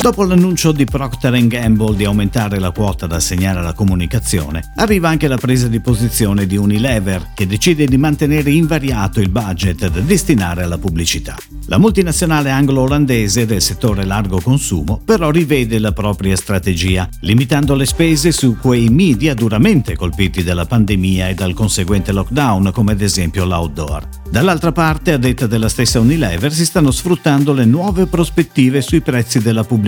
Dopo l'annuncio di Procter Gamble di aumentare la quota da assegnare alla comunicazione, arriva anche la presa di posizione di Unilever, che decide di mantenere invariato il budget da destinare alla pubblicità. La multinazionale anglo-olandese del settore largo consumo però rivede la propria strategia, limitando le spese su quei media duramente colpiti dalla pandemia e dal conseguente lockdown, come ad esempio l'outdoor. Dall'altra parte, a detta della stessa Unilever, si stanno sfruttando le nuove prospettive sui prezzi della pubblicità,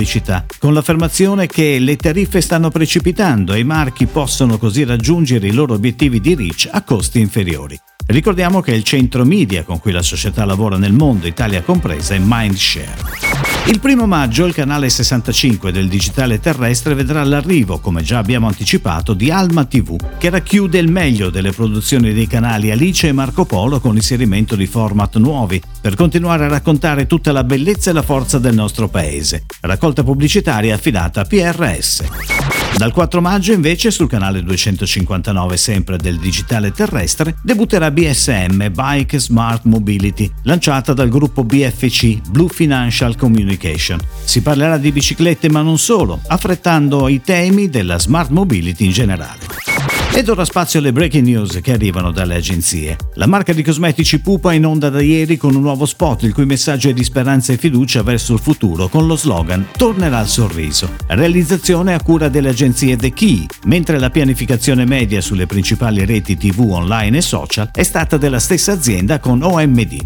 con l'affermazione che le tariffe stanno precipitando e i marchi possono così raggiungere i loro obiettivi di reach a costi inferiori. Ricordiamo che il centro media con cui la società lavora nel mondo, Italia compresa, è Mindshare. Il primo maggio il canale 65 del digitale terrestre vedrà l'arrivo, come già abbiamo anticipato, di Alma TV, che racchiude il meglio delle produzioni dei canali Alice e Marco Polo con inserimento di format nuovi, per continuare a raccontare tutta la bellezza e la forza del nostro paese. Raccolta pubblicitaria affidata a PRS. Dal 4 maggio invece sul canale 259 sempre del digitale terrestre debutterà BSM Bike Smart Mobility, lanciata dal gruppo BFC Blue Financial Communication. Si parlerà di biciclette ma non solo, affrettando i temi della smart mobility in generale. Ed ora spazio alle breaking news che arrivano dalle agenzie. La marca di cosmetici Pupa è in onda da ieri con un nuovo spot il cui messaggio è di speranza e fiducia verso il futuro con lo slogan Tornerà il sorriso. Realizzazione a cura delle agenzie The Key, mentre la pianificazione media sulle principali reti TV online e social è stata della stessa azienda con OMD.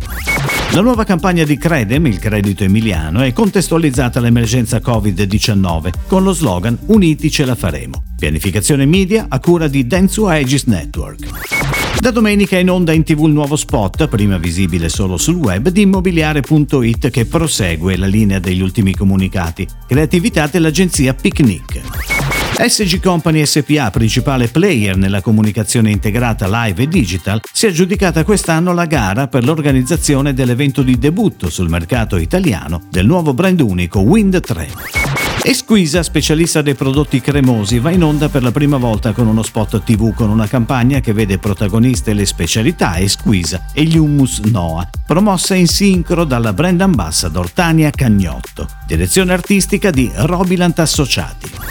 La nuova campagna di Credem, il credito emiliano, è contestualizzata all'emergenza Covid-19 con lo slogan Uniti ce la faremo. Pianificazione media a cura di Dentsu Aegis Network. Da domenica è in onda in tv il nuovo spot, prima visibile solo sul web, di immobiliare.it che prosegue la linea degli ultimi comunicati. Creatività dell'agenzia Picnic. SG Company SPA, principale player nella comunicazione integrata live e digital, si è aggiudicata quest'anno la gara per l'organizzazione dell'evento di debutto sul mercato italiano del nuovo brand unico Wind 3. Esquisa, specialista dei prodotti cremosi, va in onda per la prima volta con uno spot TV con una campagna che vede protagoniste le specialità Esquisa e gli hummus Noah, promossa in sincro dalla brand ambassador Tania Cagnotto, direzione artistica di Robilant Associati.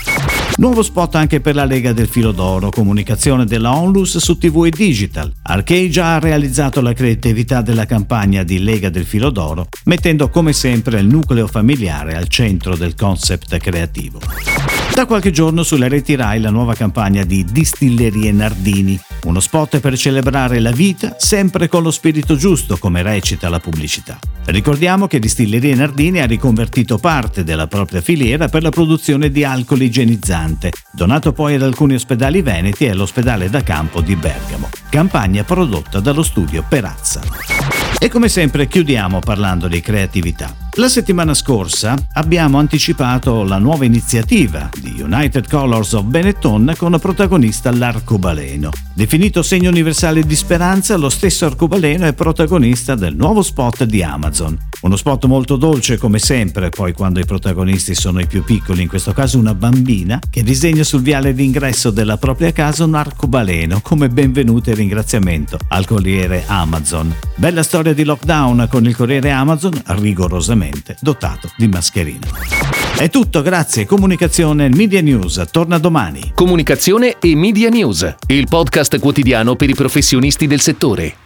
Nuovo spot anche per la Lega del Filo d'Oro, comunicazione della Onlus su TV e digital. Arcade già ha realizzato la creatività della campagna di Lega del Filo d'Oro, mettendo come sempre il nucleo familiare al centro del concept creativo. Da qualche giorno sulle reti Rai la nuova campagna di Distillerie Nardini, uno spot per celebrare la vita sempre con lo spirito giusto, come recita la pubblicità. Ricordiamo che Distillerie Nardini ha riconvertito parte della propria filiera per la produzione di alcol igienizzante, donato poi ad alcuni ospedali veneti e all'ospedale da campo di Bergamo. Campagna prodotta dallo studio Perazza. E come sempre chiudiamo parlando di creatività. La settimana scorsa abbiamo anticipato la nuova iniziativa di United Colors of Benetton con protagonista l'arcobaleno. Definito segno universale di speranza, lo stesso arcobaleno è protagonista del nuovo spot di Amazon. Uno spot molto dolce come sempre, poi quando i protagonisti sono i più piccoli, in questo caso una bambina, che disegna sul viale d'ingresso della propria casa un arcobaleno come benvenuto e ringraziamento al corriere Amazon. Bella storia di lockdown con il corriere Amazon rigorosamente dotato di mascherine. È tutto, grazie. Comunicazione Media News torna domani. Comunicazione e Media News, il podcast quotidiano per i professionisti del settore.